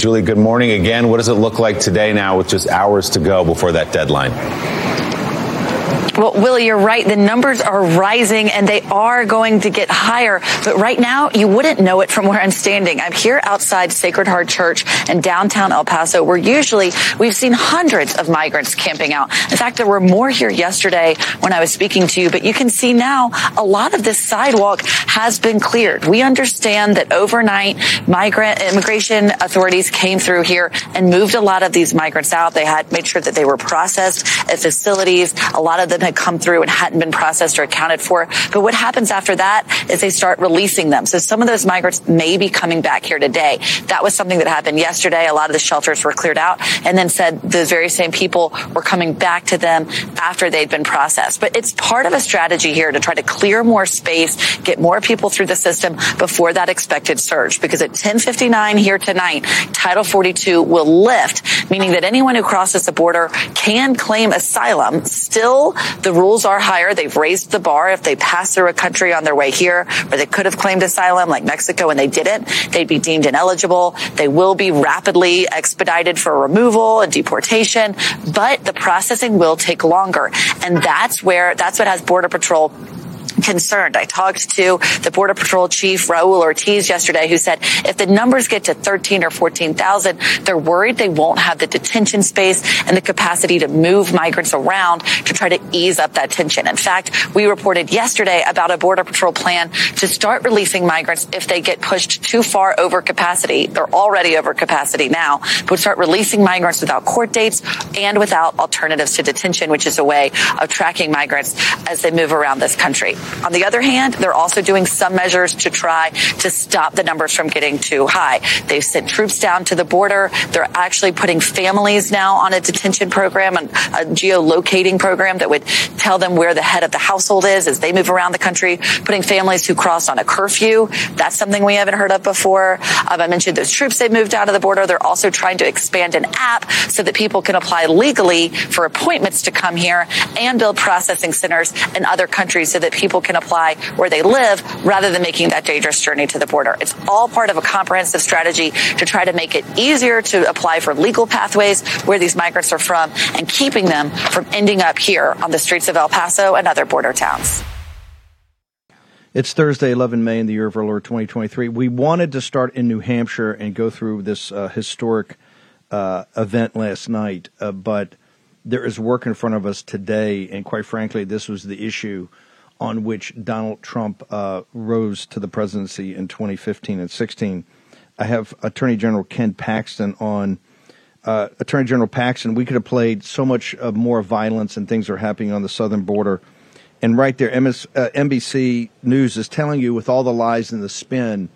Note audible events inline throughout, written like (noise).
Julie, good morning again. What does it look like today now with just hours to go before that deadline? Well, Willie, you're right. The numbers are rising and they are going to get higher. But right now, you wouldn't know it from where I'm standing. I'm here outside Sacred Heart Church in downtown El Paso, where usually we've seen hundreds of migrants camping out. In fact, there were more here yesterday when I was speaking to you, but you can see now a lot of this sidewalk has been cleared. We understand that overnight migrant immigration authorities came through here and moved a lot of these migrants out. They had made sure that they were processed at facilities. A lot of them come through and hadn't been processed or accounted for. But what happens after that is they start releasing them. So some of those migrants may be coming back here today. That was something that happened yesterday. A lot of the shelters were cleared out and then said those very same people were coming back to them after they'd been processed. But it's part of a strategy here to try to clear more space, get more people through the system before that expected surge. Because at 1059 here tonight, Title 42 will lift, meaning that anyone who crosses the border can claim asylum. Still, the rules are higher. They've raised the bar. If they pass through a country on their way here where they could have claimed asylum, like Mexico, and they didn't, they'd be deemed ineligible. They will be rapidly expedited for removal and deportation, but the processing will take longer. And that's where, that's what has Border Patrol concerned. I talked to the Border Patrol Chief Raul Ortiz yesterday, who said if the numbers get to 13 or 14,000, they're worried they won't have the detention space and the capacity to move migrants around to try to ease up that tension. In fact, we reported yesterday about a Border Patrol plan to start releasing migrants if they get pushed too far over capacity. They're already over capacity now, but start releasing migrants without court dates and without alternatives to detention, which is a way of tracking migrants as they move around this country. On the other hand, they're also doing some measures to try to stop the numbers from getting too high. They've sent troops down to the border. They're actually putting families now on a detention program and a geolocating program that would tell them where the head of the household is as they move around the country, putting families who cross on a curfew. That's something we haven't heard of before. Um, I mentioned those troops they've moved down to the border. They're also trying to expand an app so that people can apply legally for appointments to come here and build processing centers in other countries so that people people can apply where they live rather than making that dangerous journey to the border. It's all part of a comprehensive strategy to try to make it easier to apply for legal pathways where these migrants are from and keeping them from ending up here on the streets of El Paso and other border towns. It's Thursday, 11 May in the year of our Lord 2023. We wanted to start in New Hampshire and go through this uh, historic uh, event last night, uh, but there is work in front of us today, and quite frankly, this was the issue on which Donald Trump uh, rose to the presidency in 2015 and 16. I have Attorney General Ken Paxton on. Uh, Attorney General Paxton, we could have played so much uh, more violence and things are happening on the southern border. And right there, MS, uh, NBC News is telling you with all the lies and the spin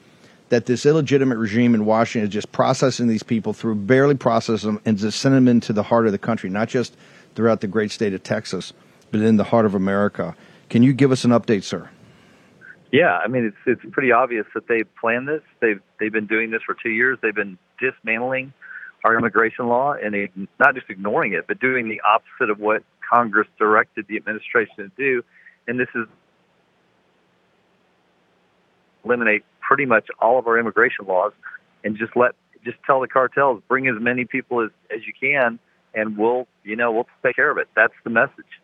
that this illegitimate regime in Washington is just processing these people through, barely process them, and just send them into the heart of the country, not just throughout the great state of Texas, but in the heart of America. Can you give us an update, sir? Yeah, I mean it's it's pretty obvious that they planned this. They've they've been doing this for two years. They've been dismantling our immigration law and not just ignoring it, but doing the opposite of what Congress directed the administration to do. And this is eliminate pretty much all of our immigration laws and just let just tell the cartels bring as many people as as you can and we'll you know we'll take care of it that's the message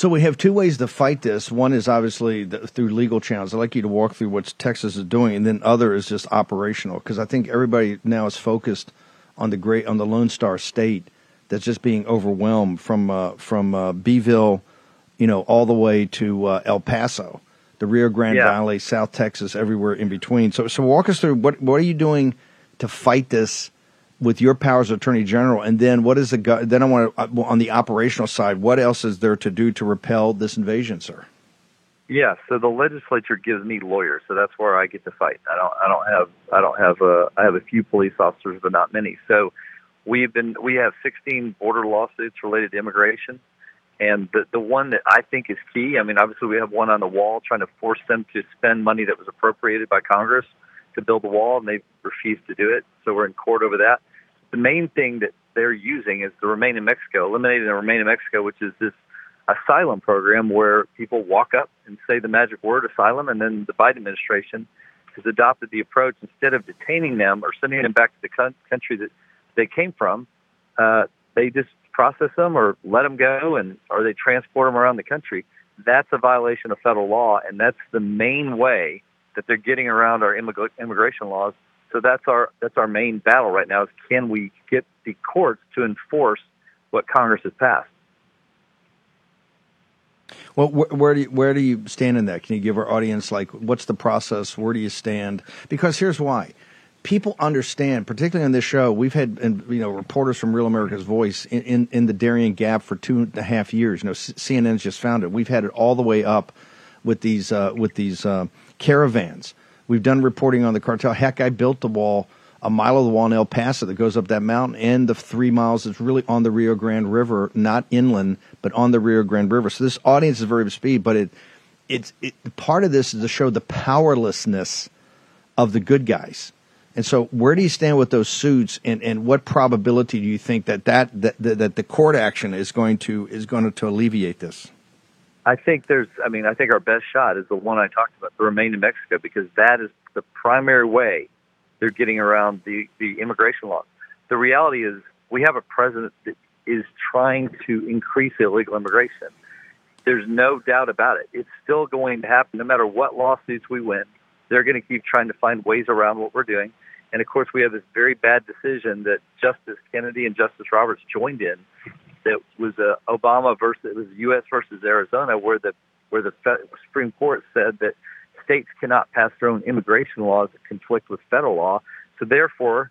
so we have two ways to fight this. One is obviously the, through legal channels. I'd like you to walk through what Texas is doing, and then other is just operational because I think everybody now is focused on the great on the Lone Star State that's just being overwhelmed from uh, from uh, Beeville, you know, all the way to uh, El Paso, the Rio Grande Yeah. Valley, South Texas, everywhere in between. So so walk us through what what are you doing to fight this with your powers of attorney general, and then what is the then I want to uh, on the operational side, what else is there to do to repel this invasion, sir? Yeah, so the legislature gives me lawyers, so that's where I get to fight. I don't I don't have I don't have uh, I have a few police officers, but not many. So we've been we have 16 border lawsuits related to immigration, and the the one that I think is key. I mean, obviously we have one on the wall trying to force them to spend money that was appropriated by Congress to build the wall, and they refused to do it. So we're in court over that. The main thing that they're using is the Remain in Mexico, eliminating the Remain in Mexico, which is this asylum program where people walk up and say the magic word asylum, and then the Biden administration has adopted the approach instead of detaining them or sending them back to the country that they came from, uh, they just process them or let them go, and or they transport them around the country. That's a violation of federal law, and that's the main way that they're getting around our immig- immigration laws. So that's our that's our main battle right now: is can we get the courts to enforce what Congress has passed? Well, wh- where do you, where do you stand in that? Can you give our audience like what's the process? Where do you stand? Because here's why: people understand, particularly on this show. We've had you know reporters from Real America's Voice in, in, in the Darien Gap for two and a half years. You know, CNN's just found it. We've had it all the way up with these uh, with these uh, caravans. We've done reporting on the cartel. Heck, I built the wall. A mile of the wall in El Paso that goes up that mountain, and the three miles that's really on the Rio Grande River, not inland, but on the Rio Grande River. So this audience is very speed, but it, it's it, part of this is to show the powerlessness of the good guys. And so, where do you stand with those suits, and, and what probability do you think that that, that that the court action is going to is going to alleviate this? I think there's, I mean, I think our best shot is the one I talked about, the Remain in Mexico, because that is the primary way they're getting around the, the immigration laws. The reality is we have a president that is trying to increase illegal immigration. There's no doubt about it. It's still going to happen no matter what lawsuits we win. They're going to keep trying to find ways around what we're doing. And of course, we have this very bad decision that Justice Kennedy and Justice Roberts joined in that was uh, Obama versus it was U.S. versus Arizona, where the where the Supreme Court said that states cannot pass their own immigration laws that conflict with federal law. So therefore,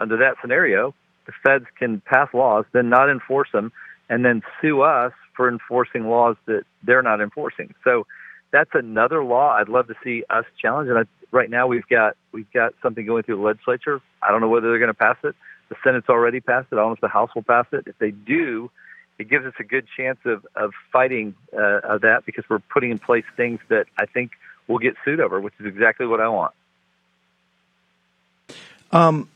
under that scenario, the feds can pass laws, then not enforce them, and then sue us for enforcing laws that they're not enforcing. So that's another law I'd love to see us challenge. And I, right now we've got we've got something going through the legislature. I don't know whether they're going to pass it. The Senate's already passed it. I don't know if the House will pass it. If they do, it gives us a good chance of of fighting uh, of that because we're putting in place things that I think we'll get sued over, which is exactly what I want. Um,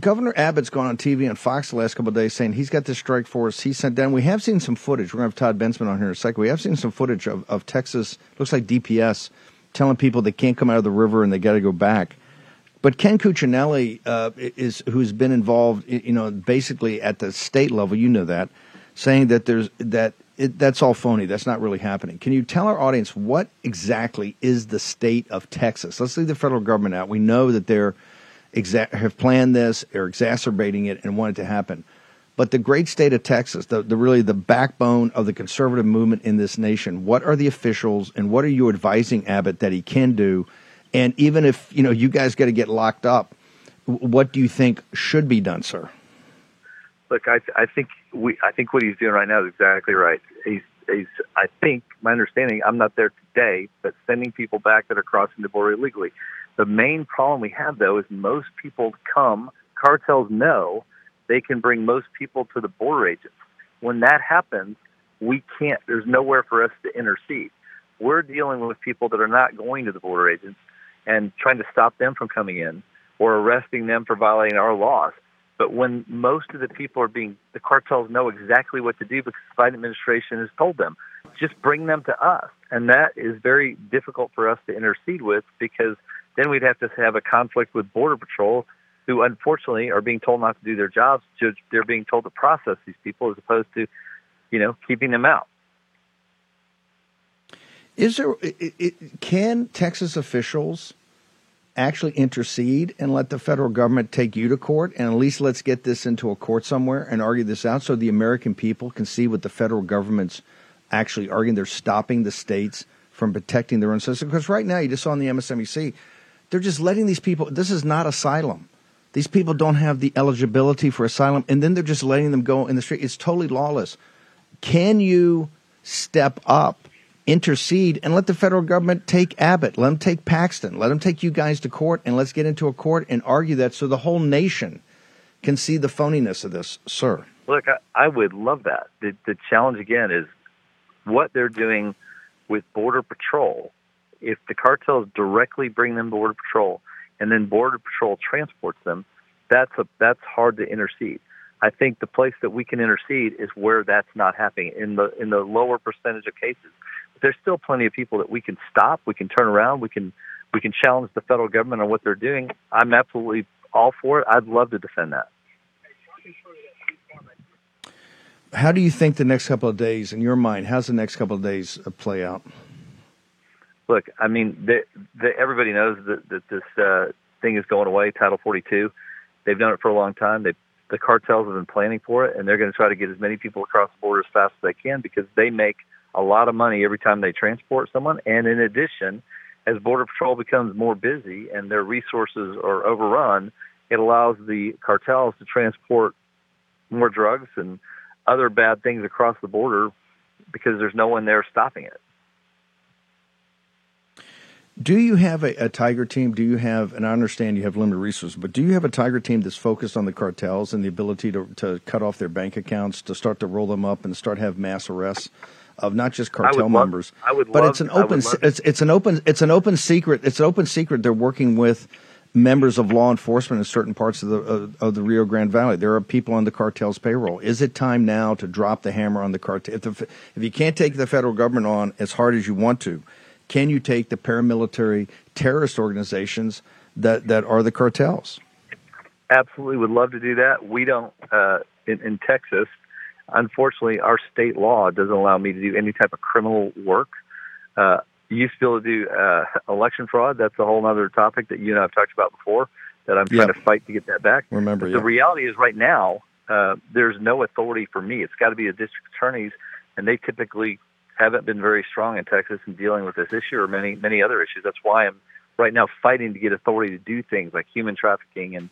Governor Abbott's gone on TV and Fox the last couple of days saying he's got this strike force he sent down. We have seen some footage. We're going to have Todd Bensman on here in a second. We have seen some footage of, of Texas, looks like DPS, telling people they can't come out of the river and they got to go back. But Ken Cuccinelli uh, is who's been involved, you know, basically at the state level. You know that, saying that there's that it, that's all phony. That's not really happening. Can you tell our audience what exactly is the state of Texas? Let's leave the federal government out. We know that they're exa- have planned this, are exacerbating it, and want it to happen. But the great state of Texas, the, the really the backbone of the conservative movement in this nation, what are the officials and what are you advising Abbott that he can do? And even if you know you guys got to get locked up, what do you think should be done, sir? Look, I, I think we, I think what he's doing right now is exactly right. He's, he's, I think, my understanding, I'm not there today, but sending people back that are crossing the border illegally. The main problem we have, though, is most people come. Cartels know they can bring most people to the border agents. When that happens, we can't. There's nowhere for us to intercede. We're dealing with people that are not going to the border agents and trying to stop them from coming in or arresting them for violating our laws. But when most of the people are being, the cartels know exactly what to do because the Biden administration has told them. just bring them to us. And that is very difficult for us to intercede with because then we'd have to have a conflict with Border Patrol, who unfortunately are being told not to do their jobs. They're being told to process these people as opposed to, you know, keeping them out. Is there, it, it, can Texas officials actually intercede and let the federal government take you to court and at least let's get this into a court somewhere and argue this out so the American people can see what the federal government's actually arguing. They're stopping the states from protecting their own citizens. Because right now, you just saw on the MSNBC, they're just letting these people, this is not asylum. These people don't have the eligibility for asylum, and then they're just letting them go in the street. It's totally lawless. Can you step up, intercede, and let the federal government take Abbott, let them take Paxton, let them take you guys to court, and let's get into a court and argue that so the whole nation can see the phoniness of this, sir? Look, I, I would love that. The, the challenge again is what they're doing with Border Patrol. If the cartels directly bring them Border Patrol and then Border Patrol transports them, that's a, that's hard to intercede. I think the place that we can intercede is where that's not happening in the in the lower percentage of cases. There's still plenty of people that we can stop, we can turn around, we can we can challenge the federal government on what they're doing. I'm absolutely all for it. I'd love to defend that. How do you think the next couple of days, in your mind, how's the next couple of days uh, play out? Look, I mean, the, the, everybody knows that, that this uh, thing is going away, Title 42. They've done it for a long time. They, the cartels have been planning for it, and they're going to try to get as many people across the border as fast as they can because they make a lot of money every time they transport someone. And in addition, as Border Patrol becomes more busy and their resources are overrun, it allows the cartels to transport more drugs and other bad things across the border because there's no one there stopping it. Do you have a, a, tiger team? Do you have, and I understand you have limited resources, but do you have a tiger team that's focused on the cartels and the ability to, to cut off their bank accounts, to start to roll them up and start have mass arrests of not just cartel members, love, but love, it's an open, it's, it's an open, it's an open secret. It's an open secret. They're working with members of law enforcement in certain parts of the of, of, the Rio Grande Valley. There are people on the cartel's payroll. Is it time now to drop the hammer on the cartel? If, the, if you can't take the federal government on as hard as you want to, can you take the paramilitary terrorist organizations that that are the cartels? Absolutely, would love to do that. We don't uh, in, in Texas. Unfortunately, our state law doesn't allow me to do any type of criminal work. Uh, you used to be able to do uh, election fraud. That's a whole other topic that you and I have talked about before. That I'm trying to fight to get that back. Remember, the reality is, right now, uh, there's no authority for me. It's got to be the district attorneys, and they typically haven't been very strong in Texas in dealing with this issue or many many other issues. That's why I'm right now fighting to get authority to do things like human trafficking and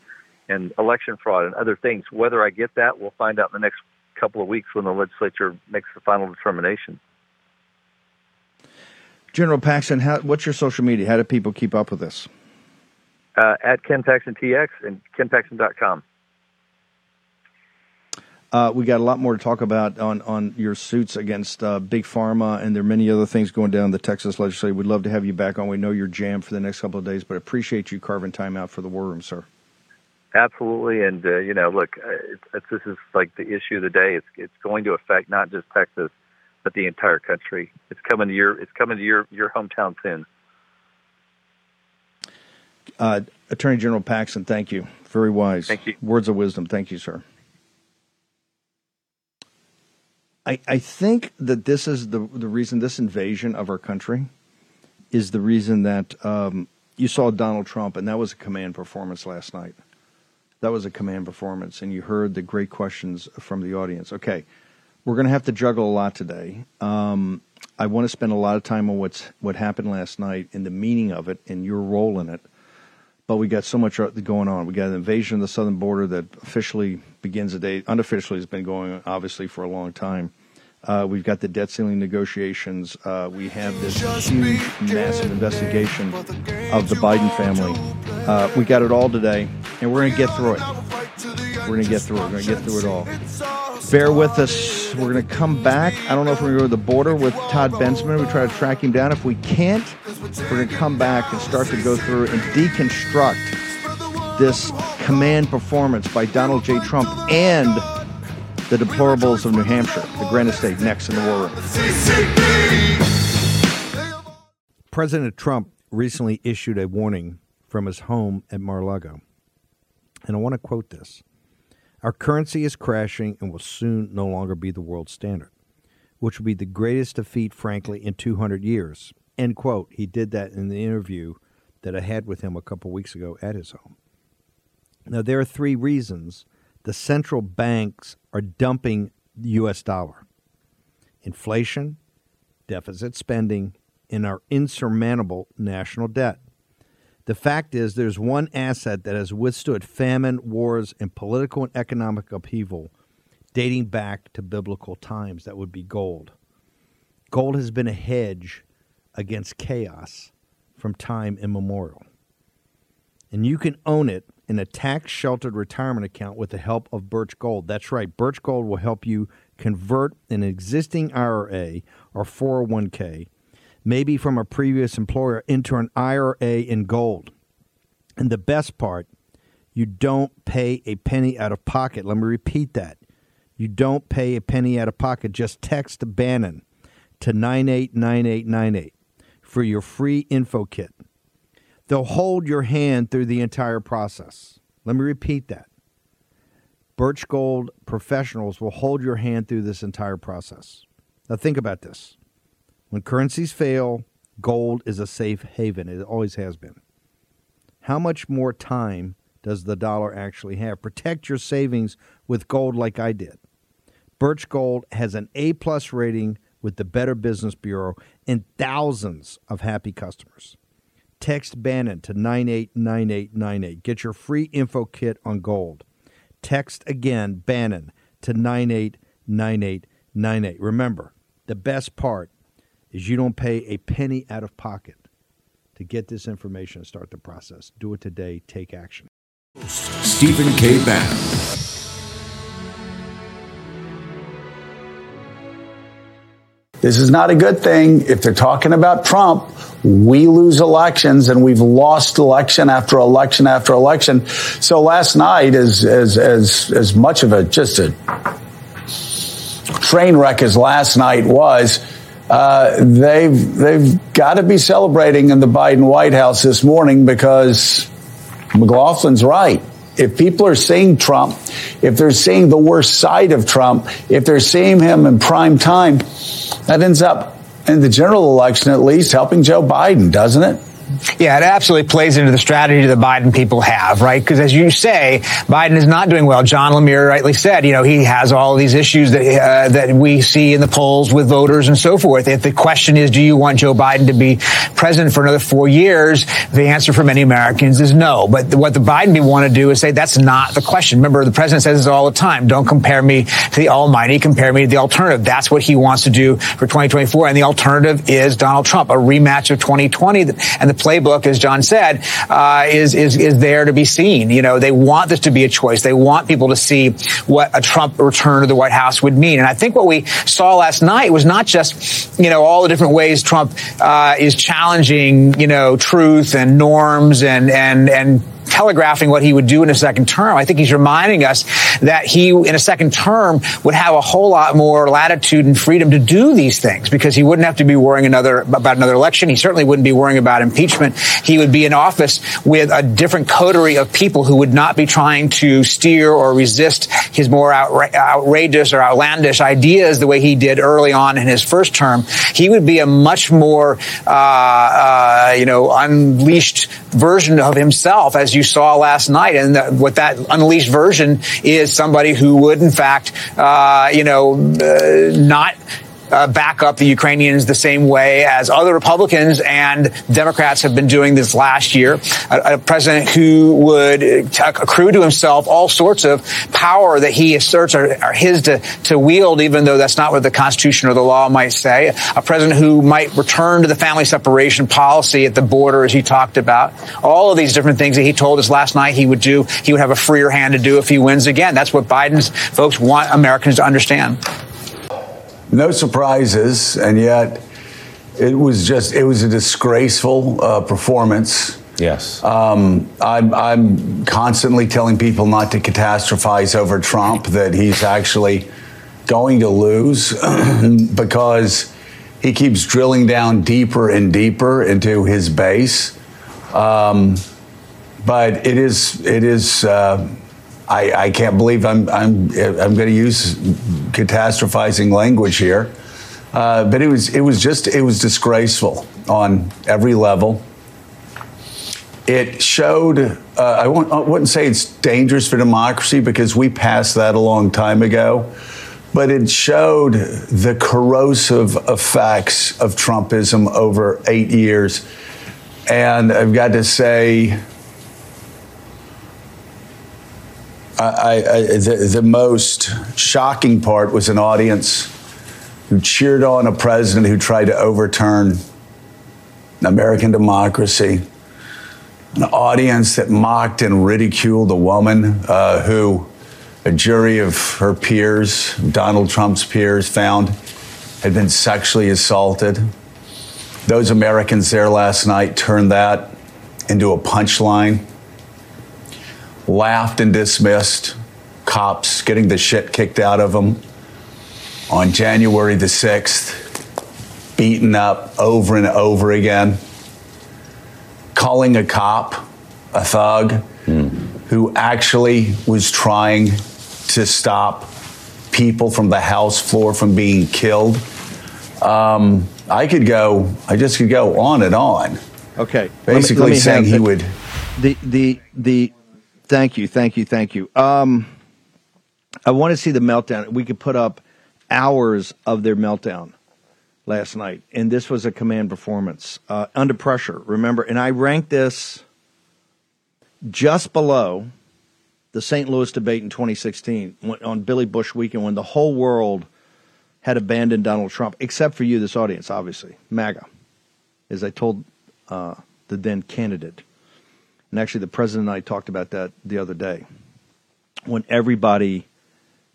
and election fraud and other things. Whether I get that, we'll find out in the next couple of weeks when the legislature makes the final determination. General Paxton, how, what's your social media? How do people keep up with this? Uh, at Ken Paxton TX and KenPaxton.com. Uh, we got a lot more to talk about on, on your suits against uh, Big Pharma, and there are many other things going down in the Texas legislature. We'd love to have you back on. We know you're jammed for the next couple of days, but appreciate you carving time out for the war room, sir. Absolutely, and uh, you know, look, uh, it's, it's, this is like the issue of the day. It's it's going to affect not just Texas, but the entire country. It's coming to your it's coming to your your hometown soon. Uh, Attorney General Paxton, thank you. Very wise. Thank you. Words of wisdom. Thank you, sir. I, I think that this is the the reason this invasion of our country is the reason that um, you saw Donald Trump, and that was a command performance last night. That was a command performance, and you heard the great questions from the audience. Okay, we're going to have to juggle a lot today. Um, I want to spend a lot of time on what's what happened last night and the meaning of it and your role in it. But we got so much going on. We got an invasion of the southern border that officially begins today. Unofficially has been going on, obviously for a long time. Uh, we've got the debt ceiling negotiations. Uh, we have this huge, massive investigation of the Biden family. Uh, we got it all today, and we're going to get through it. We're going to get through it. We're going to get through it all. Bear with us. We're going to come back. I don't know if we're going to go to the border with Todd Bensman. We try to track him down. If we can't, we're going to come back and start to go through and deconstruct this command performance by Donald J. Trump and the deplorables of New Hampshire, the Granite State, next in the war room. President Trump recently issued a warning from his home at Mar a Lago. And I want to quote this Our currency is crashing and will soon no longer be the world standard, which will be the greatest defeat, frankly, in 200 years. End quote. He did that in the interview that I had with him a couple weeks ago at his home. Now, there are three reasons the central banks are dumping the U.S. dollar inflation, deficit spending, and our insurmountable national debt. The fact is, there's one asset that has withstood famine, wars, and political and economic upheaval dating back to biblical times. That would be gold. Gold has been a hedge against chaos from time immemorial. And you can own it in a tax sheltered retirement account with the help of Birch Gold. That's right, Birch Gold will help you convert an existing IRA or 401k maybe from a previous employer, into an IRA in gold. And the best part, you don't pay a penny out of pocket. Let me repeat that. You don't pay a penny out of pocket. Just text Bannon to 989898 for your free info kit. They'll hold your hand through the entire process. Let me repeat that. Birch Gold professionals will hold your hand through this entire process. Now, think about this. When currencies fail, gold is a safe haven. It always has been. How much more time does the dollar actually have? Protect your savings with gold like I did. Birch Gold has an A plus rating with the Better Business Bureau and thousands of happy customers. Text Bannon to 989898. Get your free info kit on gold. Text again Bannon to 989898. Remember, the best part is you don't pay a penny out of pocket to get this information and start the process. Do it today. Take action. Stephen K. Bannon. This is not a good thing. If they're talking about Trump, we lose elections and we've lost election after election after election. So last night, is as, as, as much of a, just a train wreck as last night was, uh, they've they've got to be celebrating in the Biden White House this morning because McLaughlin's right. If people are seeing Trump, if they're seeing the worst side of Trump, if they're seeing him in prime time, that ends up in the general election at least helping Joe Biden, doesn't it? Yeah, it absolutely plays into the strategy the Biden people have, right? Because as you say, Biden is not doing well. John Lemire rightly said, you know, he has all these issues that uh, that we see in the polls with voters and so forth. If the question is, do you want Joe Biden to be president for another four years? The answer for many Americans is no. But what the Biden people want to do is say that's not the question. Remember, the president says this all the time. Don't compare me to the almighty. Compare me to the alternative. That's what he wants to do for 2024. And the alternative is Donald Trump, a rematch of 2020. And the playbook, as John said, uh, is is is there to be seen. You know, they want this to be a choice. They want people to see what a Trump return to the White House would mean. And I think what we saw last night was not just you know all the different ways Trump uh, is challenging you know truth and norms and and and telegraphing what he would do in a second term. I think he's reminding us that he, in a second term, would have a whole lot more latitude and freedom to do these things because he wouldn't have to be worrying another about another election. He certainly wouldn't be worrying about impeachment. He would be in office with a different coterie of people who would not be trying to steer or resist his more outra- outrageous or outlandish ideas the way he did early on in his first term. He would be a much more, uh, uh, you know, unleashed version of himself as you saw last night. And the, what that unleashed version is somebody who would, in fact, uh, you know, uh, not uh, back up the Ukrainians the same way as other Republicans and Democrats have been doing this last year. A, a president who would t- accrue to himself all sorts of power that he asserts are, are his to, to wield, even though that's not what the Constitution or the law might say. A president who might return to the family separation policy at the border, as he talked about. All of these different things that he told us last night he would do, he would have a freer hand to do if he wins again. That's what Biden's folks want Americans to understand no surprises, and yet it was just it was a disgraceful uh, performance. Yes. Um, I'm, I'm constantly telling people not to catastrophize over Trump, that he's actually going to lose (clears throat) because he keeps drilling down deeper and deeper into his base. Um, but it is it is. Uh, I, I can't believe I'm I'm I'm going to use catastrophizing language here. Uh, but it was it was just it was disgraceful on every level. It showed uh, I, I wouldn't say it's dangerous for democracy because we passed that a long time ago, but it showed the corrosive effects of Trumpism over eight years. And I've got to say, I, I, the, the most shocking part was an audience who cheered on a president who tried to overturn American democracy, an audience that mocked and ridiculed a woman uh, who a jury of her peers, Donald Trump's peers, found had been sexually assaulted. Those Americans there last night turned that into a punchline, laughed and dismissed cops getting the shit kicked out of them on January the 6th, beaten up over and over again, calling a cop a thug mm. who actually was trying to stop people from the House floor from being killed. Um, I could go, I just could go on and on. Okay. Basically let me, let me saying he would. The, the, the, thank you, thank you, thank you. Um, I want to see the meltdown. We could put up hours of their meltdown last night, and this was a command performance uh, under pressure. Remember, and I ranked this just below the St. Louis debate in 2016 when, on Billy Bush weekend when the whole world had abandoned Donald Trump, except for you, this audience, obviously, MAGA, as I told uh, the then candidate. And actually, the president and I talked about that the other day. When everybody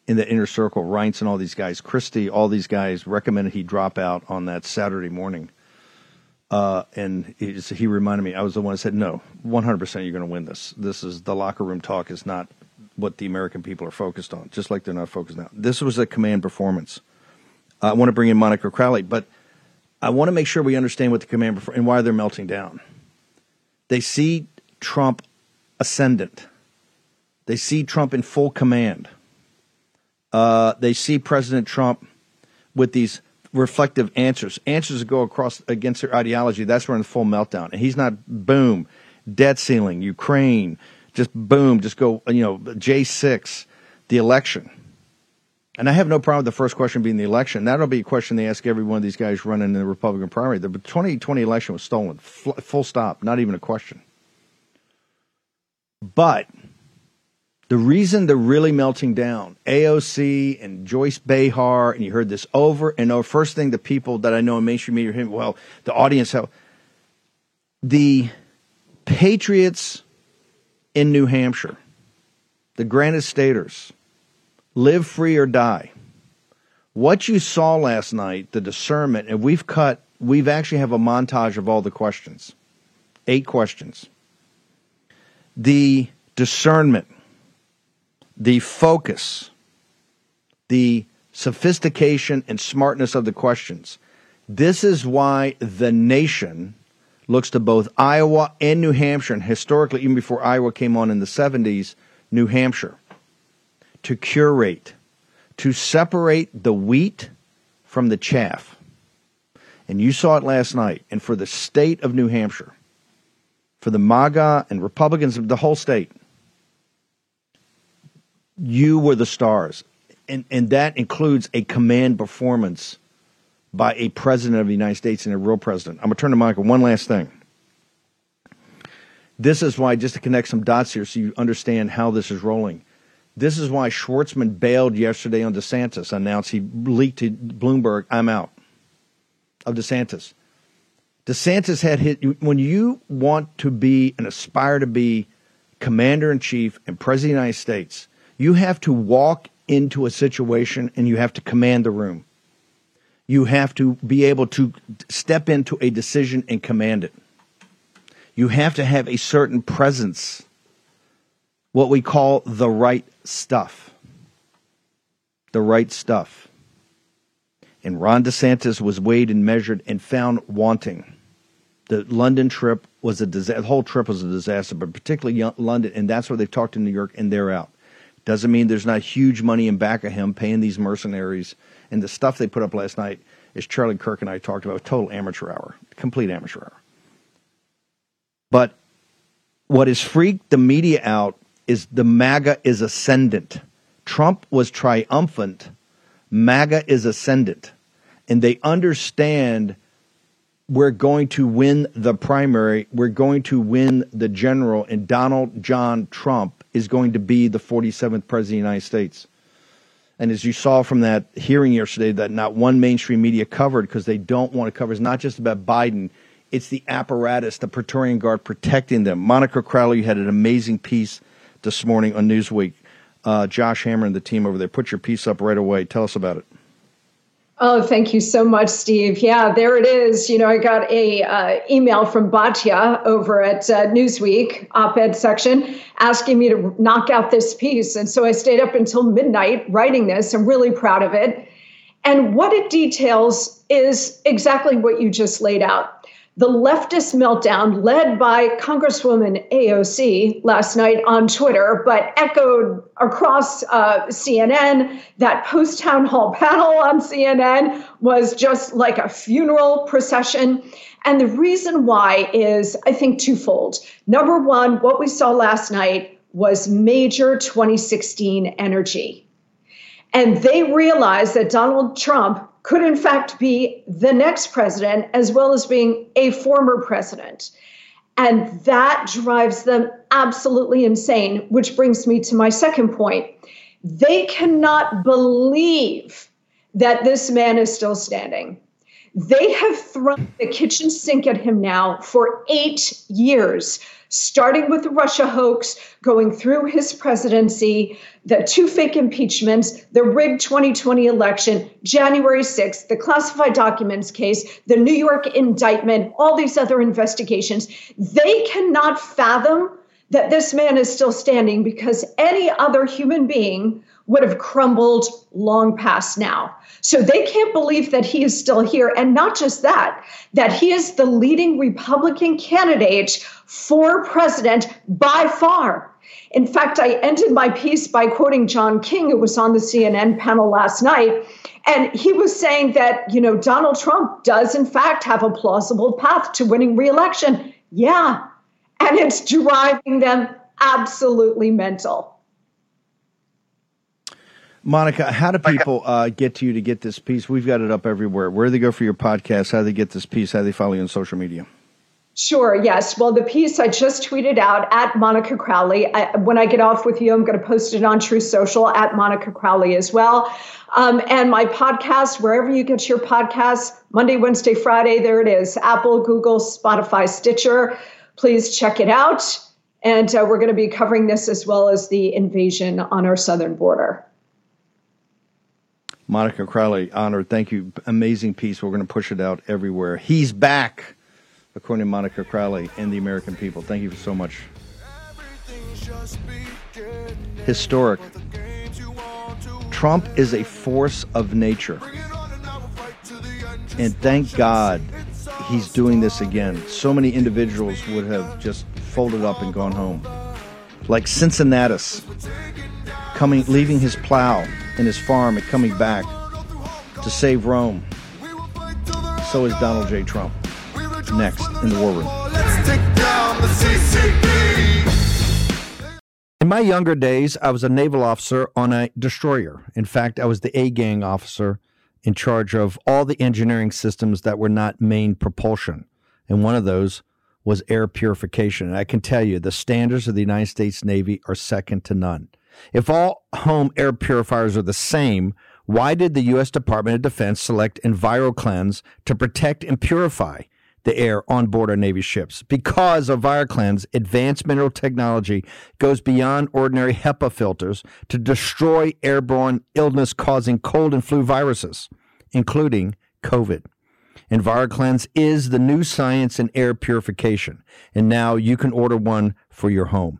in the inner circle, Reince and all these guys, Christie, all these guys recommended he drop out on that Saturday morning. Uh, and he, he, reminded me, I was the one that said, no, 100% you're going to win this. This is the locker room talk is not what the American people are focused on, just like they're not focused now. This was a command performance. I want to bring in Monica Crowley, but I want to make sure we understand what the command and why they're melting down. They see Trump ascendant. They see Trump in full command. Uh, they see President Trump with these reflective answers, answers that go across against their ideology. That's where in full meltdown. And he's not boom, debt ceiling, Ukraine, just boom, just go, you know, J six, the election. And I have no problem with the first question being the election. That'll be a question they ask every one of these guys running in the Republican primary. The 2020 election was stolen, full stop, not even a question. But the reason they're really melting down, AOC and Joy Behar, and you heard this over and over. First thing the people that I know in mainstream media, well, the audience, how the Patriots in New Hampshire, the Granite Staters, live free or die. What you saw last night, the discernment, and we've cut, we've actually have a montage of all the questions, eight questions. The discernment, the focus, the sophistication and smartness of the questions. This is why the nation looks to both Iowa and New Hampshire, and historically, even before Iowa came on in the 70s, New Hampshire to curate, to separate the wheat from the chaff. And you saw it last night. And for the state of New Hampshire, for the MAGA and Republicans of the whole state, you were the stars. And, and that includes a command performance by a president of the United States and a real president. I'm going to turn to Michael. One last thing. This is why, just to connect some dots here so you understand how this is rolling. This is why Schwarzman bailed yesterday on DeSantis, announced he leaked to Bloomberg, I'm out of DeSantis. DeSantis had hit, when you want to be and aspire to be commander in chief and president of the United States, you have to walk into a situation and you have to command the room. You have to be able to step into a decision and command it. You have to have a certain presence what we call the right stuff. The right stuff. And Ron DeSantis was weighed and measured and found wanting. The London trip was a disaster. The whole trip was a disaster, but particularly London, and that's where they've talked to New York, and they're out. Doesn't mean there's not huge money in back of him paying these mercenaries. And the stuff they put up last night, as Charlie Kirk and I talked about, total amateur hour, complete amateur hour. But what has freaked the media out is the MAGA is ascendant. Trump was triumphant. MAGA is ascendant. And they understand we're going to win the primary, we're going to win the general, and Donald John Trump is going to be the 47th president of the United States. And as you saw from that hearing yesterday, that not one mainstream media covered because they don't want to cover. It's not just about Biden it's the apparatus, the Praetorian Guard protecting them. Monica Crowley you had an amazing piece this morning on Newsweek. Uh, Josh Hammer and the team over there. Put your piece up right away. Tell us about it. Oh, thank you so much, Steve. Yeah, there it is. You know, I got a uh, email from Batya over at uh, Newsweek op-ed section asking me to knock out this piece, and so I stayed up until midnight writing this. I'm really proud of it. And what it details is exactly what you just laid out the leftist meltdown led by Congresswoman AOC last night on Twitter, but echoed across uh, CNN. That post town hall panel on CNN was just like a funeral procession. And the reason why is, I think, twofold. Number one, what we saw last night was major 2016 energy. And they realized that Donald Trump could in fact be the next president as well as being a former president. And that drives them absolutely insane, which brings me to my second point. They cannot believe that this man is still standing. They have thrown the kitchen sink at him now for eight years starting with the Russia hoax, going through his presidency, the two fake impeachments, the rigged 2020 election, January 6th, the classified documents case, the New York indictment, all these other investigations. They cannot fathom that this man is still standing because any other human being would have crumbled long past now. So they can't believe that he is still here. And not just that, that he is the leading Republican candidate for president by far. In fact, I ended my piece by quoting John King, who was on the CNN panel last night. And he was saying that, you know, Donald Trump does, in fact, have a plausible path to winning reelection. Yeah. And it's driving them absolutely mental. Monica, how do people uh, get to you to get this piece? We've got it up everywhere. Where do they go for your podcast? How do they get this piece? How do they follow you on social media? Sure, yes. Well, the piece I just tweeted out at Monica Crowley. I, when I get off with you, I'm going to post it on Truth Social at Monica Crowley as well. Um, and my podcast, wherever you get your podcasts, Monday, Wednesday, Friday, there it is Apple, Google, Spotify, Stitcher. Please check it out. And uh, we're going to be covering this as well as the invasion on our southern border. Monica Crowley, honored. Thank you. Amazing piece. We're going to push it out everywhere. He's back, according to Monica Crowley and the American people. Thank you so much. Historic. Trump is a force of nature. And thank God he's doing this again. So many individuals would have just folded up and gone home. Like Cincinnatus coming leaving his plow and his farm and coming back to save Rome. So is Donald J. Trump. Next in the war room. In my younger days, I was a naval officer on a destroyer. In fact, I was the A gang officer in charge of all the engineering systems that were not main propulsion. And one of those was air purification. And I can tell you, the standards of the United States Navy are second to none. If all home air purifiers are the same, why did the U.S. Department of Defense select EnviroKlenz to protect and purify the air on board our Navy ships? Because EnviroKlenz advanced mineral technology goes beyond ordinary HEPA filters to destroy airborne illness causing cold and flu viruses, including COVID. EnviroKlenz is the new science in air purification, and now you can order one for your home.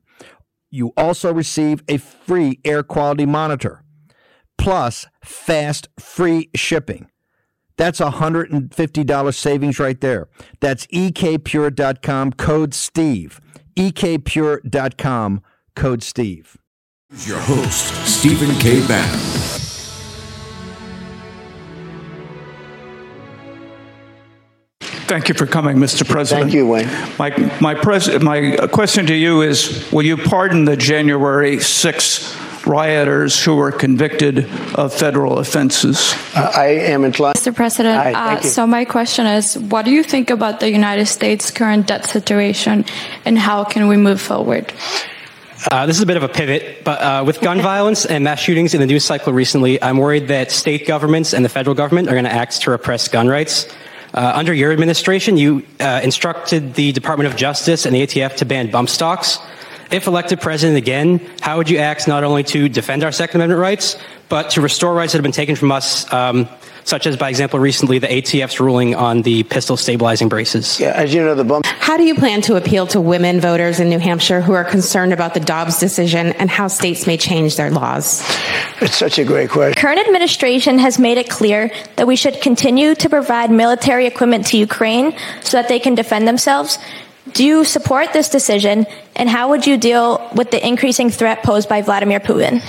You also receive a free air quality monitor plus fast free shipping. That's a $150 savings right there. That's ekpure.com code STEVE. ekpure.com code STEVE. Your host, Stephen K. Bannon. Thank you for coming, Mr. President. Thank you, Wayne. My, my, pres- my question to you is Will you pardon the January 6 rioters who were convicted of federal offenses? Uh, I am inclined. Mr. President, Hi, uh, you. so my question is what do you think about the United States' current debt situation and how can we move forward? Uh, this is a bit of a pivot, but uh, with gun violence and mass shootings in the news cycle recently, I'm worried that state governments and the federal government are going to act to repress gun rights. Uh, under your administration, you uh, instructed the Department of Justice and the ATF to ban bump stocks. If elected president again, how would you act not only to defend our Second Amendment rights, but to restore rights that have been taken from us, um, such as, by example, recently the ATF's ruling on the pistol stabilizing braces? Yeah, as you know, the bump. How do you plan to appeal to women voters in New Hampshire who are concerned about the Dobbs decision and how states may change their laws? It's such a great question. Current administration has made it clear that we should continue to provide military equipment to Ukraine so that they can defend themselves. Do you support this decision, and how would you deal with the increasing threat posed by Vladimir Putin?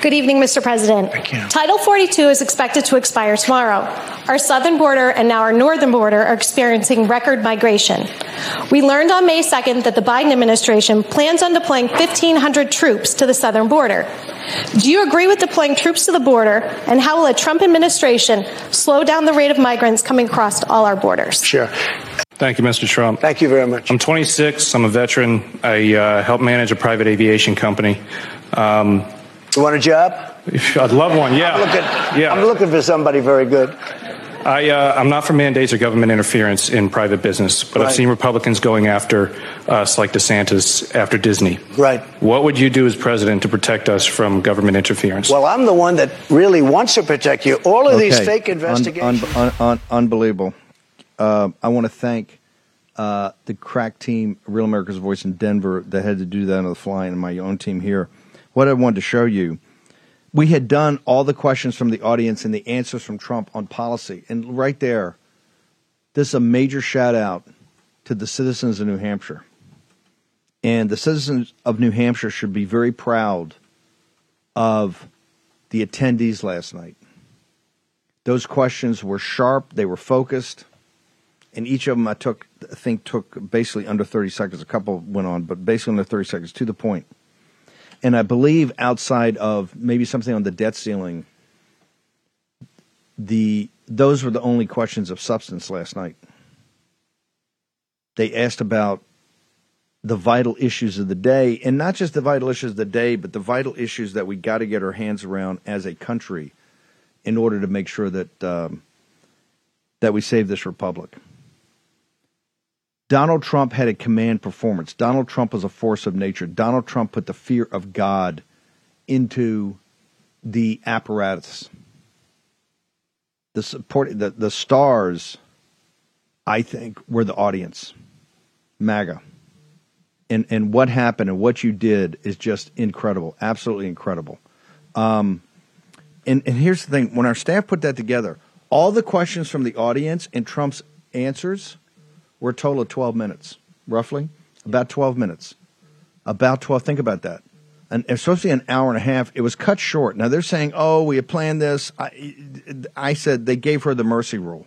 Good evening, Mr. President. Title 42 is expected to expire tomorrow. Our southern border and now our northern border are experiencing record migration. We learned on May 2nd that the Biden administration plans on deploying 1,500 troops to the southern border. Do you agree with deploying troops to the border, and how will a Trump administration slow down the rate of migrants coming across all our borders? Sure. Thank you, Mr. Trump. Thank you very much. I'm 26. I'm a veteran. I uh, help manage a private aviation company. Um, you want a job? I'd love one. Yeah. I'm looking, yeah. I'm looking for somebody very good. I, uh, I'm not for mandates or government interference in private business, but Right. I've seen Republicans going after us like DeSantis after Disney. Right. What would you do as president to protect us from government interference? Well, I'm the one that really wants to protect you. All of these Okay. fake Un- investigations. un- un- un- unbelievable. Uh, I want to thank uh, the crack team, Real America's Voice in Denver, that had to do that on the fly, and my own team here. What I wanted to show you, we had done all the questions from the audience and the answers from Trump on policy, and right there, this is a major shout out to the citizens of New Hampshire. And the citizens of New Hampshire should be very proud of the attendees last night. Those questions were sharp, they were focused, and each of them I took, I think, took basically under 30 seconds. A couple went on, but basically under 30 seconds to the point. And I believe outside of maybe something on the debt ceiling, the those were the only questions of substance last night. They asked about the vital issues of the day, and not just the vital issues of the day, but the vital issues that we got to get our hands around as a country in order to make sure that um, that we save this republic. Donald Trump had a command performance. Donald Trump was a force of nature. Donald Trump put the fear of God into the apparatus. The support, the, the stars, I think, were the audience. MAGA. And and what happened and what you did is just incredible, absolutely incredible. Um, and and here's the thing: when our staff put that together, all the questions from the audience and Trump's answers were a total of 12 minutes, roughly, about 12 minutes, about 12. Think about that. And be an hour and a half. It was cut short. Now they're saying, "Oh, we had planned this." I, I said they gave her the mercy rule.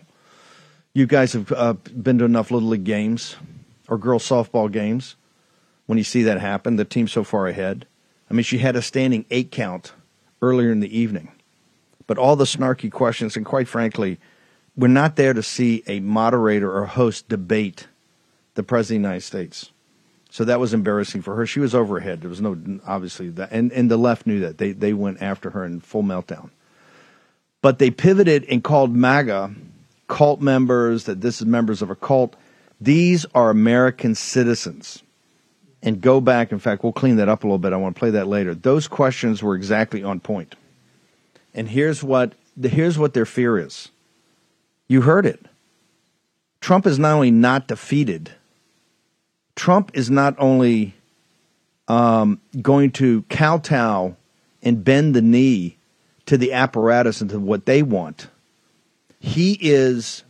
You guys have uh, been to enough little league games or girls softball games when you see that happen. The team's so far ahead. I mean, she had a standing eight count earlier in the evening, but all the snarky questions, and quite frankly, we're not there to see a moderator or host debate the president of the United States. So that was embarrassing for her. She was overhead. There was no obviously that, and and the left knew that. They they went after her in full meltdown. But they pivoted and called MAGA cult members that this is members of a cult. These are American citizens. And go back. In fact, we'll clean that up a little bit. I want to play that later. Those questions were exactly on point. And here's what here's what their fear is. You heard it. Trump is not only not defeated. Trump is not only um, going to kowtow and bend the knee to the apparatus and to what they want. He is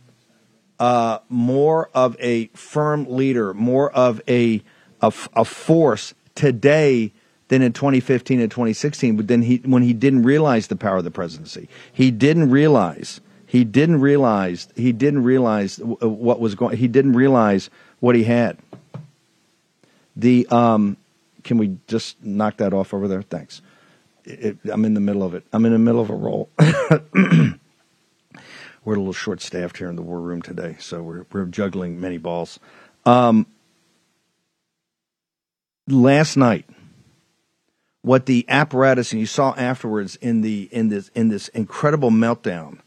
uh, more of a firm leader, more of a, a, a force today than in 2015 and 2016. But then he, when he didn't realize the power of the presidency, he didn't realize he didn't realize he didn't realize what was going. He didn't realize what he had. The um, can we just knock that off over there? Thanks. It, I'm in the middle of it. I'm in the middle of a roll. (clears throat) we're a little short staffed here in the war room today, so we're we're juggling many balls. Um, last night, what the apparatus and you saw afterwards in the in this in this incredible meltdown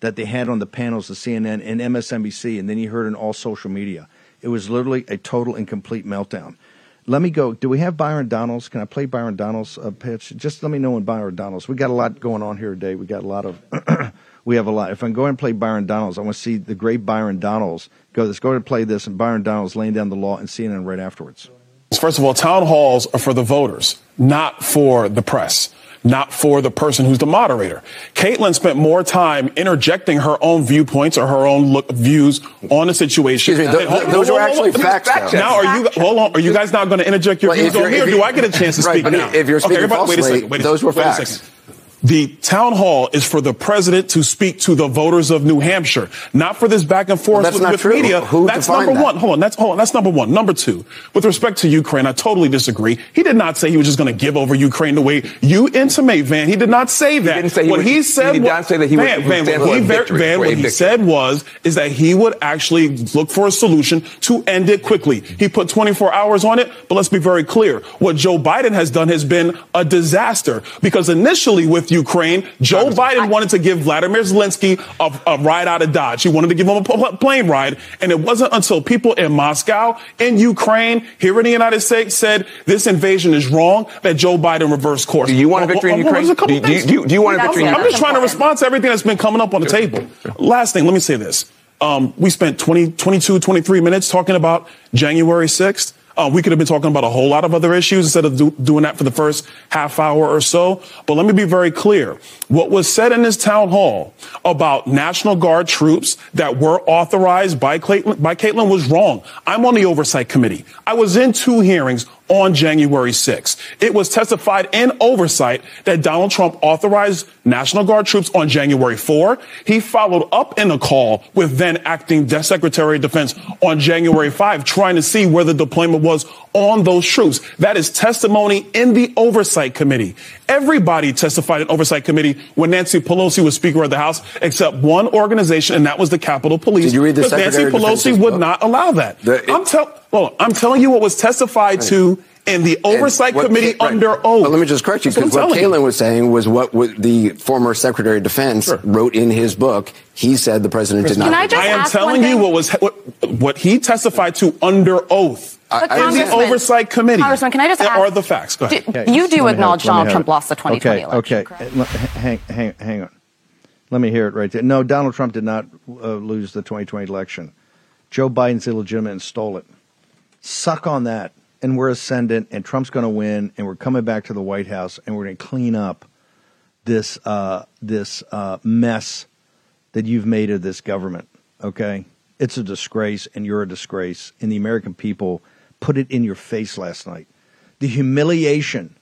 that they had on the panels of CNN and MSNBC, and then you heard in all social media. It was literally a total and complete meltdown. Let me go. Do we have Byron Donalds? Can I play Byron Donalds' uh, pitch? Just let me know when Byron Donalds. We got a lot going on here today. We got a lot of. (clears throat) we have a lot. If I'm going to play Byron Donalds, I want to see the great Byron Donalds go. Let's go and play this, and Byron Donalds laying down the law and CNN right afterwards. First of all, town halls are for the voters, not for the press not for the person who's the moderator. Caitlin spent more time interjecting her own viewpoints or her own look, views on the situation. Excuse me, th- th- those are actually facts. Now, are you hold on? Are you guys not going to interject your Well, views if on me, you're- or do I get a chance to Right, speak now? if you're speaking everybody, wait a falsely, second. Wait a those second, were wait a facts. second. The town hall is for the president to speak to the voters of New Hampshire, not for this back and forth Well, with, with media. Who that's number that? one. Hold on. That's hold on. That's number one. Number two, with respect to Ukraine, I totally disagree. He did not say he was just going to give over Ukraine the way you intimate, Van. He did not say that. didn't say he what would- he he said did not say that he would- Van, he would Van, what he, victory, Van, what he said was is that he would actually look for a solution to end it quickly. He put 24 hours on it, but let's be very clear. What Joe Biden has done has been a disaster because initially with Ukraine, Joe Biden wanted to give Vladimir Zelensky a, a ride out of Dodge. He wanted to give him a plane ride, and it wasn't until people in Moscow, in Ukraine, here in the United States said this invasion is wrong that Joe Biden reversed course. Do you want a victory in Well, well, Ukraine? there's a Do you- do you- do you- do you want a victory in I'm, I'm Ukraine? just trying to respond to everything that's been coming up on the table. Last thing, let me say this. Um, we spent 20, 22, 23 minutes talking about January 6th. Uh, we could have been talking about a whole lot of other issues instead of do, doing that for the first half hour or so. But let me be very clear. What was said in this town hall about National Guard troops that were authorized by Caitlin, by Caitlin was wrong. I'm on the oversight committee. I was in two hearings on January 6th. It was testified in oversight that Donald Trump authorized National Guard troops on January 4. He followed up in a call with then acting Secretary of Defense on January 5, trying to see where the deployment was on those troops. That is testimony in the oversight committee. Everybody testified in oversight committee when Nancy Pelosi was Speaker of the House, except one organization, and that was the Capitol Police. Did you read the Nancy Secretary of Pelosi would book? not allow that. The- I'm, tell- well, I'm telling you what was testified to in the oversight what committee right. under oath. But let me just correct you because what what Caitlin was saying was what, what the former Secretary of Defense wrote in his book. He said the president did not. Can I just I am telling one you thing? what was what, what he testified to under oath But in the oversight committee. Congressman, can I just ask- are the facts. Go ahead. Do- you do acknowledge have it. Let me Donald Trump it. lost the 2020 okay, election, Okay, Let- hang, hang, hang on. Let me hear it right there. No, Donald Trump did not uh, lose the 2020 election. Joe Biden's illegitimate and stole it. Suck on that. And we're ascendant, and Trump's going to win, and we're coming back to the White House, and we're going to clean up this uh, this uh, mess that you've made of this government. Okay, it's a disgrace, and you're a disgrace, and the American people put it in your face last night. The humiliation,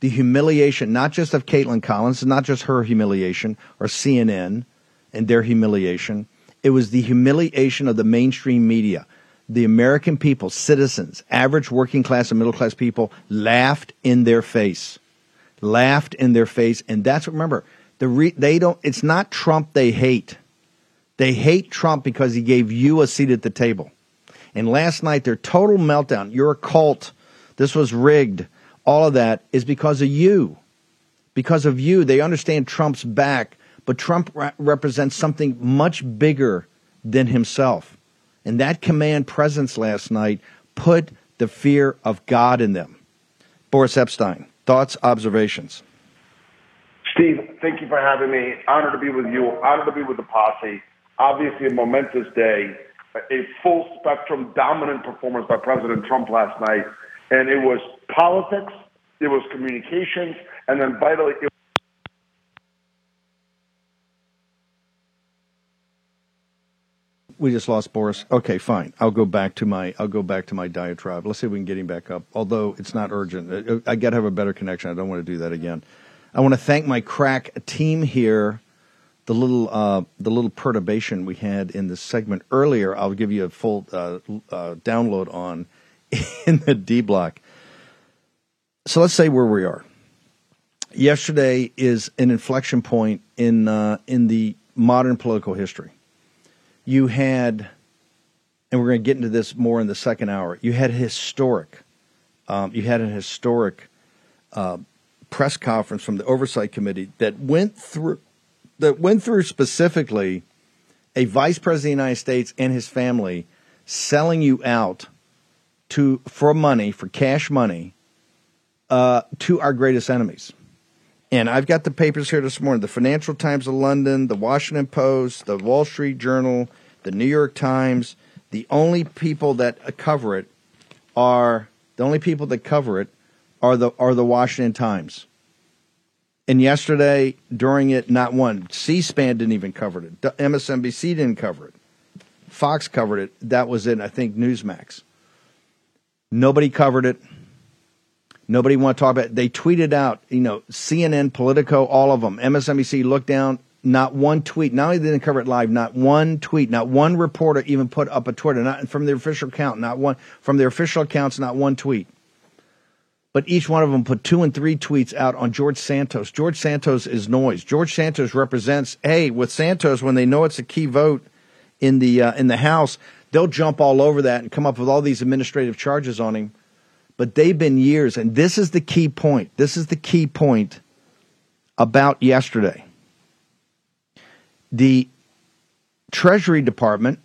the humiliation, not just of Caitlin Collins, not just her humiliation, or CNN and their humiliation. It was the humiliation of the mainstream media. The American people, citizens, average working class and middle class people laughed in their face laughed in their face, and that's what remember the re, they don't. It's not Trump they hate. They hate Trump because he gave you a seat at the table. And last night, their total meltdown, you're a cult, this was rigged, all of that is because of you. Because of you. They understand Trump's back, but Trump re- represents something much bigger than himself. And that command presence last night put the fear of God in them. Boris Epshteyn, thoughts, observations? Steve, thank you for having me. Honored to be with you. Honored to be with the posse. Obviously, a momentous day. A full spectrum, dominant performance by President Trump last night. And it was politics, it was communications, and then vitally, it We just lost Boris. Okay, fine. I'll go back to my I'll go back to my diatribe. Let's see if we can get him back up. Although it's not urgent. I, I got to have a better connection. I don't want to do that again. I want to thank my crack team here. The little uh, the little perturbation we had in this segment earlier, I'll give you a full uh, uh, download on (laughs) in the D block. So let's say where we are. Yesterday is an inflection point in uh, in the modern political history you had, and we're going to get into this more in the second hour. You had historic, um, you had an historic uh, press conference from the oversight committee that went through that went through specifically a vice president of the United States and his family selling you out to for money for cash money uh, to our greatest enemies. And I've got the papers here this morning the Financial Times of London, the Washington Post, the Wall Street Journal, the New York Times. The only people that cover it are the only people that cover it are the are the Washington Times. And yesterday during it, not one C-SPAN didn't even cover it. MSNBC didn't cover it. Fox covered it. That was in I think Newsmax. Nobody covered it. Nobody want to talk about it. They tweeted out, you know, CNN, Politico, all of them. MSNBC looked down, not one tweet. Not only did they cover it live, not one tweet, not one reporter even put up a Twitter, not from their official account, not one from their official accounts, not one tweet. But each one of them put two and three tweets out on George Santos. George Santos is noise. George Santos represents. Hey, with Santos, when they know it's a key vote in the uh, in the House, they'll jump all over that and come up with all these administrative charges on him but they've been years, and this is the key point. This is the key point about yesterday. The Treasury Department,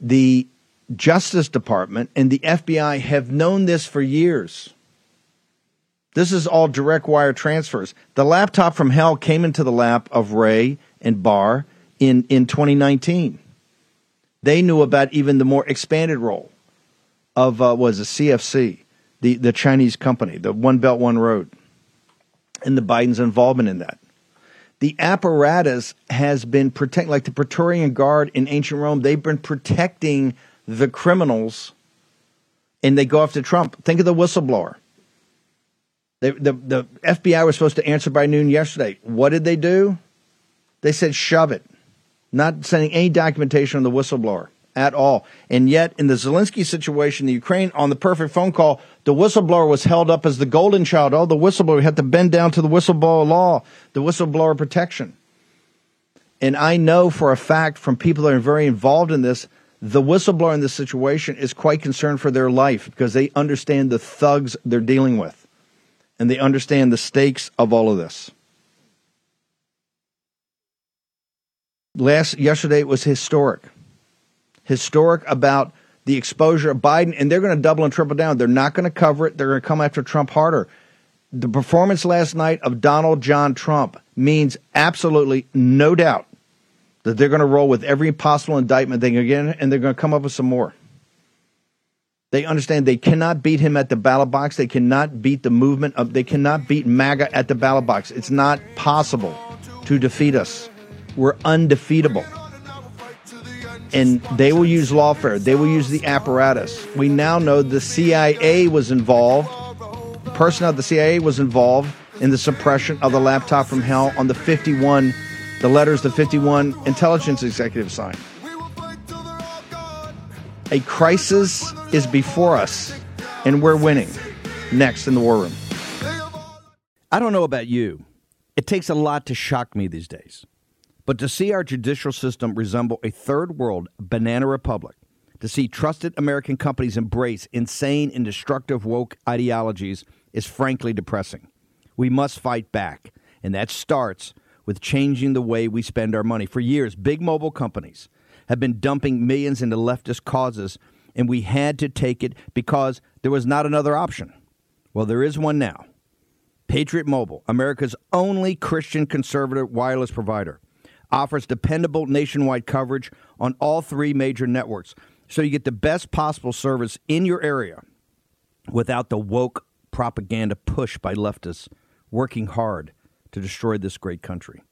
the Justice Department, and the FBI have known this for years. This is all direct wire transfers. The laptop from hell came into the lap of Wray and Barr in, in 2019. They knew about even the more expanded role of uh, was a CEFC the, the Chinese company, the One Belt, One Road, and the Biden's involvement in that. The apparatus has been protecting, like the Praetorian Guard in ancient Rome. They've been protecting the criminals, and they go after Trump. Think of the whistleblower. They, the the FBI was supposed to answer by noon yesterday. What did they do? They said shove it, not sending any documentation on the whistleblower at all. And yet, in the Zelensky situation, the Ukraine, on the perfect phone call, the whistleblower was held up as the golden child. Oh, the whistleblower had to bend down to the whistleblower law, the whistleblower protection. And I know for a fact from people that are very involved in this, the whistleblower in this situation is quite concerned for their life because they understand the thugs they're dealing with and they understand the stakes of all of this. Last yesterday it was historic historic about the exposure of Biden, and they're going to double and triple down. They're not going to cover it. They're going to come after Trump harder. The performance last night of Donald John Trump means absolutely no doubt that they're going to roll with every possible indictment they can get, and they're going to come up with some more. They understand they cannot beat him at the ballot box. They cannot beat the movement of. They cannot beat MAGA at the ballot box. It's not possible to defeat us. We're undefeatable and they will use lawfare. They will use the apparatus. We now know the CIA was involved. The person of the CIA was involved in the suppression of the laptop from hell on the 51, the letters the 51 intelligence executive signed. A crisis is before us, and we're winning. Next in the war room. I don't know about you. It takes a lot to shock me these days. But to see our judicial system resemble a third world banana republic to see trusted American companies embrace insane and destructive woke ideologies is frankly depressing. We must fight back, and that starts with changing the way we spend our money. For years, big mobile companies have been dumping millions into leftist causes, and we had to take it because there was not another option. Well, there is one now. Patriot Mobile, America's only Christian conservative wireless provider, offers dependable nationwide coverage on all three major networks so you get the best possible service in your area without the woke propaganda push by leftists working hard to destroy this great country.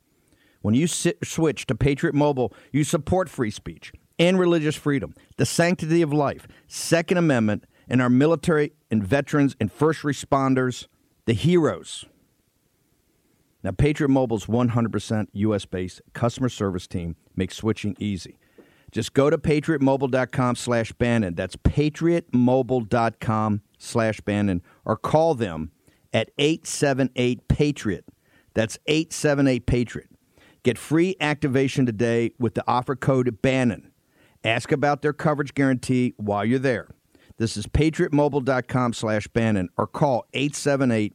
When you sit, switch to Patriot Mobile, you support free speech and religious freedom, the sanctity of life, Second Amendment, and our military and veterans and first responders the heroes. Now, Patriot Mobile's 100% U.S. based customer service team makes switching easy. Just go to patriotmobile.com slash Bannon. That's patriotmobile.com slash Bannon. Or call them at 878 Patriot. That's 878 Patriot. Get free activation today with the offer code Bannon. Ask about their coverage guarantee while you're there. This is patriotmobile.com slash Bannon or call 878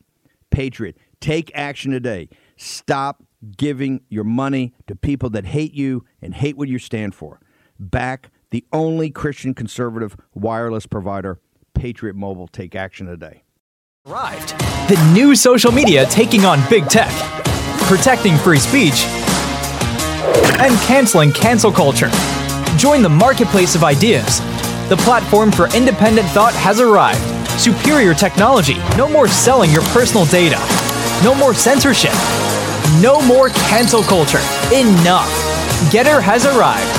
Patriot. Take action today. Stop giving your money to people that hate you and hate what you stand for. Back the only Christian conservative wireless provider, Patriot Mobile. Take action today. Arrived. The new social media taking on big tech, protecting free speech, and canceling cancel culture. Join the marketplace of ideas the platform for independent thought has arrived. Superior technology. No more selling your personal data. No more censorship. No more cancel culture. Enough. GETTR has arrived.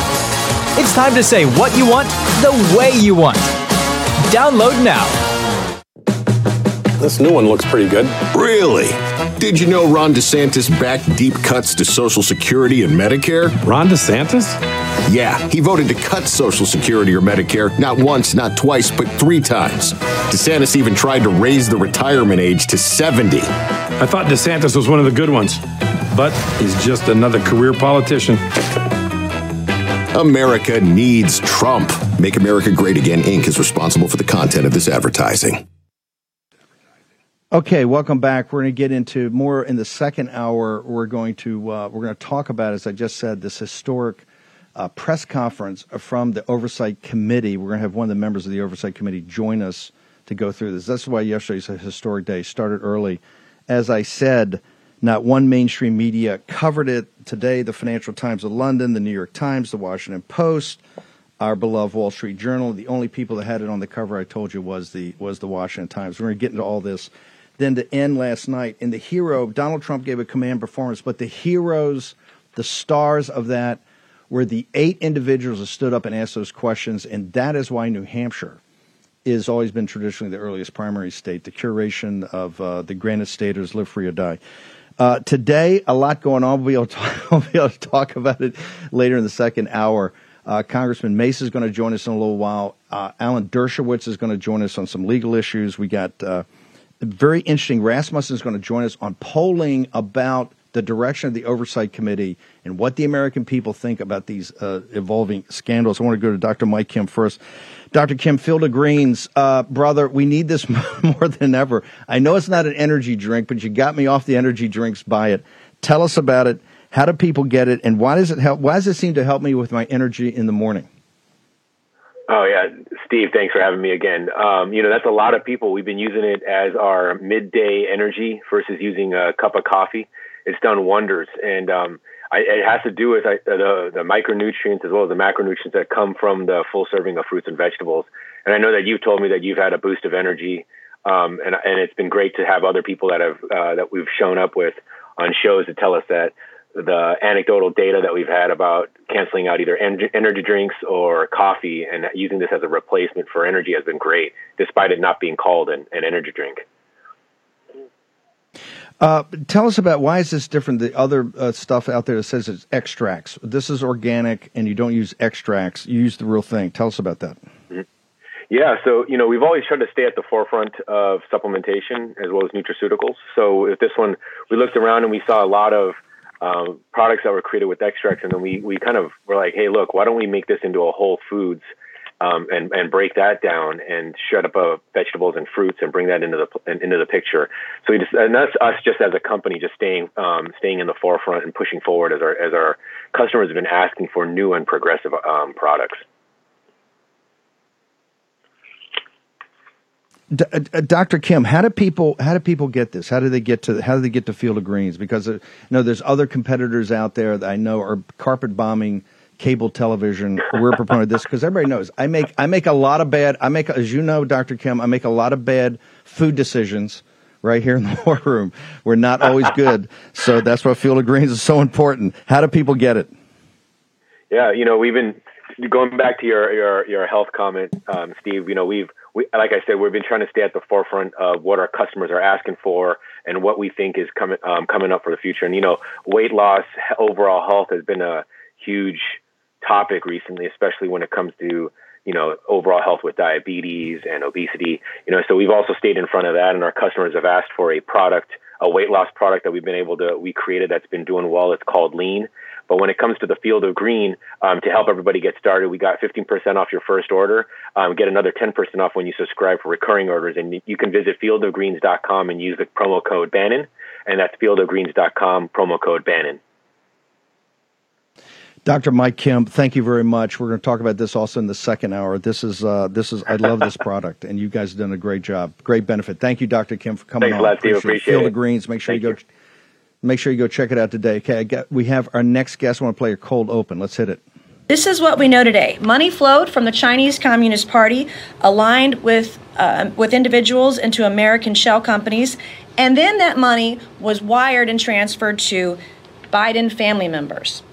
It's time to say what you want the way you want. Download now. This new one looks pretty good. Really? Did you know Ron DeSantis backed deep cuts to Social Security and Medicare? Ron DeSantis? Yeah, he voted to cut Social Security or Medicare not once, not twice, but three times. DeSantis even tried to raise the retirement age to 70. I thought DeSantis was one of the good ones, but he's just another career politician. America needs Trump. Make America Great Again Inc. is responsible for the content of this advertising. Okay, welcome back. We're going to get into more in the second hour. We're going to uh, we're going to talk about, as I just said, this historic uh, press conference from the Oversight Committee. We're going to have one of the members of the Oversight Committee join us to go through this. That's why yesterday's a historic day. Started early. As I said, not one mainstream media covered it. Today, the Financial Times of London, the New York Times, the Washington Post, our beloved Wall Street Journal. The only people that had it on the cover, I told you, was the was the Washington Times. We're going to get into all this. Then to end last night, and the hero, Donald Trump gave a command performance, but the heroes, the stars of that were the eight individuals that stood up and asked those questions, and that is why New Hampshire has always been traditionally the earliest primary state, the curation of uh, the Granite Staters, live free or die. Uh, today, a lot going on. We'll be, (laughs) be, able to talk about it later in the second hour. Uh, Congressman Mace is going to join us in a little while. Uh, Alan Dershowitz is going to join us on some legal issues. We got uh, very interesting. Rasmussen is going to join us on polling about the direction of the Oversight Committee and what the American people think about these uh, evolving scandals. I want to go to Dr. Mike Kim first. Dr. Kim, Field of Greens, uh, brother, we need this (laughs) more than ever. I know it's not an energy drink, but you got me off the energy drinks by it. Tell us about it. How do people get it, and why does it help? Why does it seem to help me with my energy in the morning? Oh yeah, Steve, thanks for having me again. Um, you know, that's a lot of people. We've been using it as our midday energy versus using a cup of coffee it's done wonders. And um, I, it has to do with I, the, the micronutrients as well as the macronutrients that come from the full serving of fruits and vegetables. And I know that you've told me that you've had a boost of energy, um, and, and it's been great to have other people that have uh, that we've shown up with on shows to tell us that the anecdotal data that we've had about canceling out either energy drinks or coffee and using this as a replacement for energy has been great, despite it not being called an, an energy drink. Uh, tell us about why is this different? The other uh, stuff out there that says it's extracts. This is organic, and you don't use extracts. You use the real thing. Tell us about that. Yeah, so you know we've always tried to stay at the forefront of supplementation as well as nutraceuticals. So with this one, we looked around and we saw a lot of um, products that were created with extracts, and then we we kind of were like, hey, look, why don't we make this into a whole foods um, and and break that down and shred up uh, vegetables and fruits and bring that into the into the picture. So we just and that's us just as a company just staying um, staying in the forefront and pushing forward as our as our customers have been asking for new and progressive um, products. D- uh, uh, Dr. Kim, how do people how do people get this? How do they get to how do they get to Field of Greens? Because uh, you know there's other competitors out there that I know are carpet bombing cable television. We're a proponent of this because everybody knows I make I make a lot of bad. I make as you know, Dr. Kim, I make a lot of bad food decisions right here in the (laughs) war room. We're not always good, so that's why Field of Greens is so important. How do people get it? Yeah, you know we've been going back to your your your health comment, um, Steve. You know we've we, like I said, we've been trying to stay at the forefront of what our customers are asking for and what we think is coming um, coming up for the future. And you know, weight loss, overall health has been a huge topic recently, especially when it comes to you know overall health with diabetes and obesity. You know, so we've also stayed in front of that, and our customers have asked for a product, a weight loss product that we've been able to we created that's been doing well. It's called Lean. But when it comes to the field of green, um, to help everybody get started, we got 15% off your first order. Um, get another 10% off when you subscribe for recurring orders. And you can visit fieldofgreens.com and use the promo code Bannon. And that's fieldofgreens.com, promo code Bannon. Dr. Mike Kim, thank you very much. We're going to talk about this also in the second hour. This is uh, this is I love this product, and you guys have done a great job, great benefit. Thank you, Dr. Kim, for coming Thanks on. a lot, Steve. Appreciate, Appreciate Field it. of Greens. Make sure Thank you go. Make sure you go check it out today. Okay, I got, we have our next guest. I want to play a cold open. Let's hit it. This is what we know today. Money flowed from the Chinese Communist Party, aligned with uh, with individuals into American shell companies, and then that money was wired and transferred to Biden family members.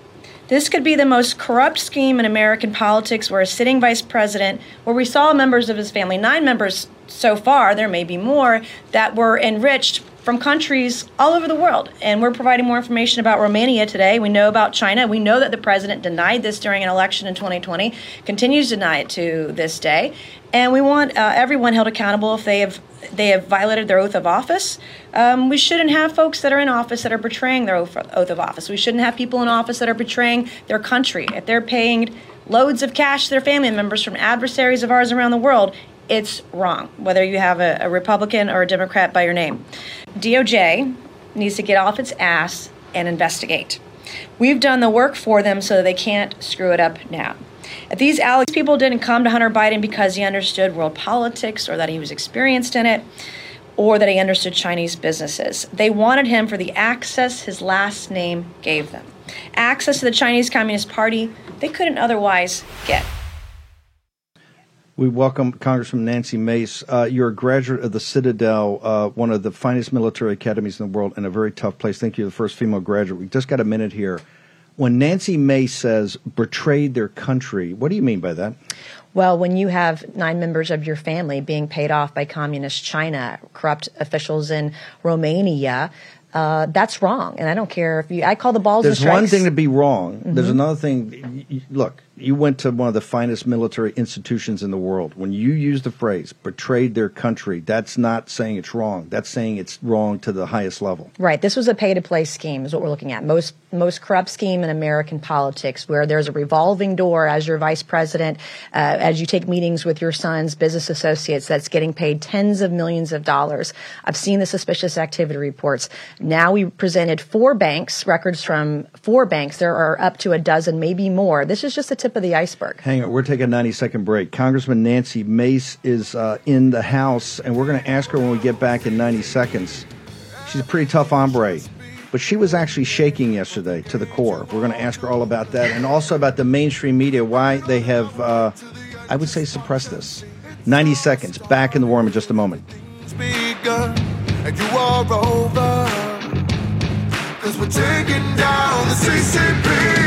This could be the most corrupt scheme in American politics where a sitting vice president, where we saw members of his family, nine members so far, there may be more, that were enriched from countries all over the world. And we're providing more information about Romania today. We know about China. We know that the president denied this during an election in 2020, continues to deny it to this day. And we want uh, everyone held accountable if they have they have violated their oath of office. Um, we shouldn't have folks that are in office that are betraying their oath of office. We shouldn't have people in office that are betraying their country. If they're paying loads of cash to their family members from adversaries of ours around the world, it's wrong, whether you have a, a Republican or a Democrat by your name. DOJ needs to get off its ass and investigate. We've done the work for them so they can't screw it up now. These Alex people didn't come to Hunter Biden because he understood world politics or that he was experienced in it or that he understood Chinese businesses, they wanted him for the access his last name gave them. Access to the Chinese Communist Party they couldn't otherwise get. We welcome Congressman Nancy Mace. Uh, you're a graduate of the Citadel, uh, one of the finest military academies in the world, and a very tough place. Thank you, the first female graduate. We just got a minute here. When Nancy Mace says betrayed their country, what do you mean by that? Well, when you have nine members of your family being paid off by communist China, corrupt officials in Romania, uh, that's wrong. And I don't care if you, I call the balls There's one thing to be wrong. There's Mhm. another thing. Look, you went to one of the finest military institutions in the world. When you use the phrase betrayed their country, that's not saying it's wrong. That's saying it's wrong to the highest level. Right. This was a pay to play scheme, is what we're looking at. Most most corrupt scheme in American politics, where there's a revolving door as your vice president, uh, as you take meetings with your son's business associates, that's getting paid tens of millions of dollars. I've seen the suspicious activity reports. Now we presented four banks, records from four banks. There are up to a dozen, maybe more. This is just the tip of the iceberg. Hang on, we're taking a 90 second break. Congressman Nancy Mace is uh, in the House, and we're going to ask her when we get back in 90 seconds. She's a pretty tough hombre, but she was actually shaking yesterday to the core. We're going to ask her all about that and also about the mainstream media, why they have, uh, I would say, suppressed this. 90 seconds. Back in the War Room in just a moment. you are over. Cause we're taking down the CCP.